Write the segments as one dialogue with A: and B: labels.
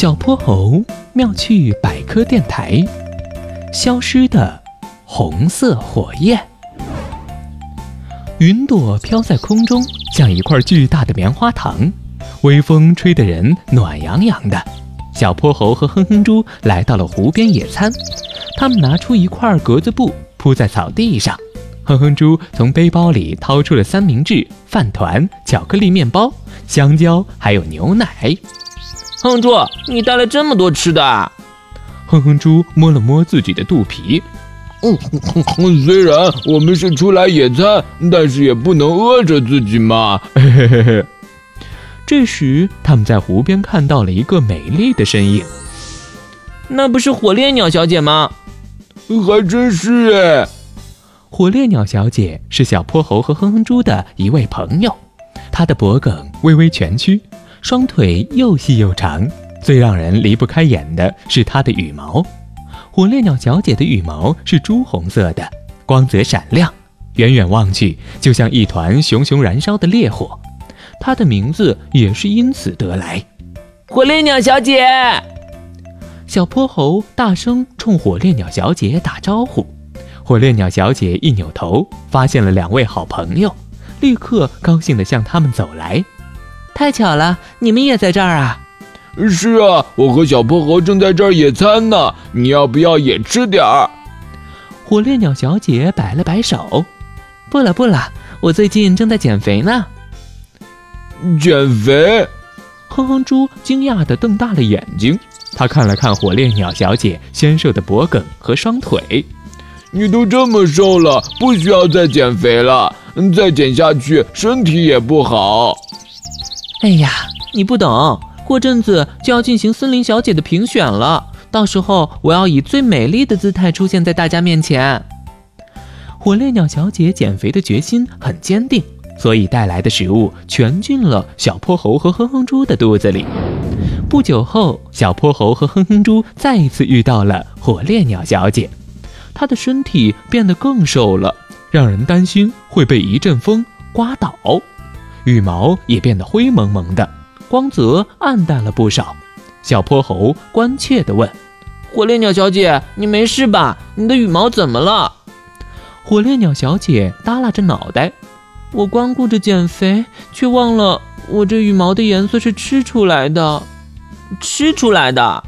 A: 小泼猴妙趣百科电台，消失的红色火焰。云朵飘在空中，像一块巨大的棉花糖，微风吹得人暖洋洋的。小泼猴和哼哼猪来到了湖边野餐，他们拿出一块格子布铺在草地上。哼哼猪从背包里掏出了三明治、饭团、巧克力面包、香蕉，还有牛奶。
B: 哼哼猪，你带了这么多吃的？
A: 哼哼猪摸了摸自己的肚皮。
C: 嗯，虽然我们是出来野餐，但是也不能饿着自己嘛。嘿嘿嘿嘿。
A: 这时，他们在湖边看到了一个美丽的身影。
B: 那不是火烈鸟小姐吗？
C: 还真是哎。
A: 火烈鸟小姐是小泼猴和哼哼猪的一位朋友，她的脖颈微微蜷曲。双腿又细又长，最让人离不开眼的是它的羽毛。火烈鸟小姐的羽毛是朱红色的，光泽闪亮，远远望去就像一团熊熊燃烧的烈火。它的名字也是因此得来。
B: 火烈鸟小姐，
A: 小泼猴大声冲火烈鸟小姐打招呼。火烈鸟小姐一扭头，发现了两位好朋友，立刻高兴地向他们走来。
B: 太巧了，你们也在这儿啊！
C: 是啊，我和小泼猴正在这儿野餐呢。你要不要也吃点儿？
A: 火烈鸟小姐摆了摆手：“
B: 不了不了，我最近正在减肥呢。”
C: 减肥？
A: 哼哼猪惊讶地瞪大了眼睛，他看了看火烈鸟小姐纤瘦的脖颈和双腿：“
C: 你都这么瘦了，不需要再减肥了。再减下去，身体也不好。”
B: 哎呀，你不懂，过阵子就要进行森林小姐的评选了，到时候我要以最美丽的姿态出现在大家面前。
A: 火烈鸟小姐减肥的决心很坚定，所以带来的食物全进了小泼猴和哼哼猪的肚子里。不久后，小泼猴和哼哼猪再一次遇到了火烈鸟小姐，她的身体变得更瘦了，让人担心会被一阵风刮倒。羽毛也变得灰蒙蒙的，光泽暗淡了不少。小泼猴关切地问：“
B: 火烈鸟小姐，你没事吧？你的羽毛怎么了？”
A: 火烈鸟小姐耷拉着脑袋：“
B: 我光顾着减肥，却忘了我这羽毛的颜色是吃出来的。吃出来的？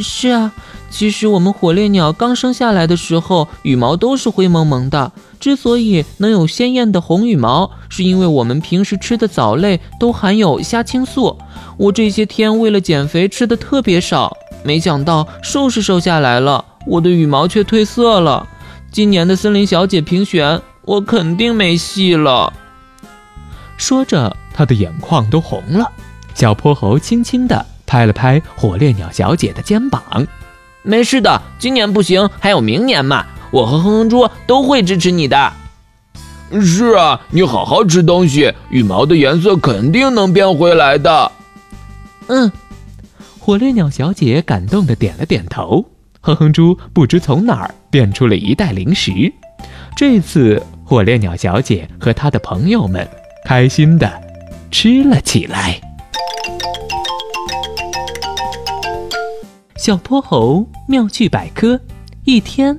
B: 是啊，其实我们火烈鸟刚生下来的时候，羽毛都是灰蒙蒙的。”之所以能有鲜艳的红羽毛，是因为我们平时吃的藻类都含有虾青素。我这些天为了减肥吃的特别少，没想到瘦是瘦下来了，我的羽毛却褪色了。今年的森林小姐评选，我肯定没戏了。
A: 说着，他的眼眶都红了。小泼猴轻轻地拍了拍火烈鸟小姐的肩膀：“
B: 没事的，今年不行，还有明年嘛。”我和哼哼猪都会支持你的。
C: 是啊，你好好吃东西，羽毛的颜色肯定能变回来的。
B: 嗯，
A: 火烈鸟小姐感动的点了点头。哼哼猪不知从哪儿变出了一袋零食，这次火烈鸟小姐和她的朋友们开心的吃了起来。小泼猴妙趣百科，一天。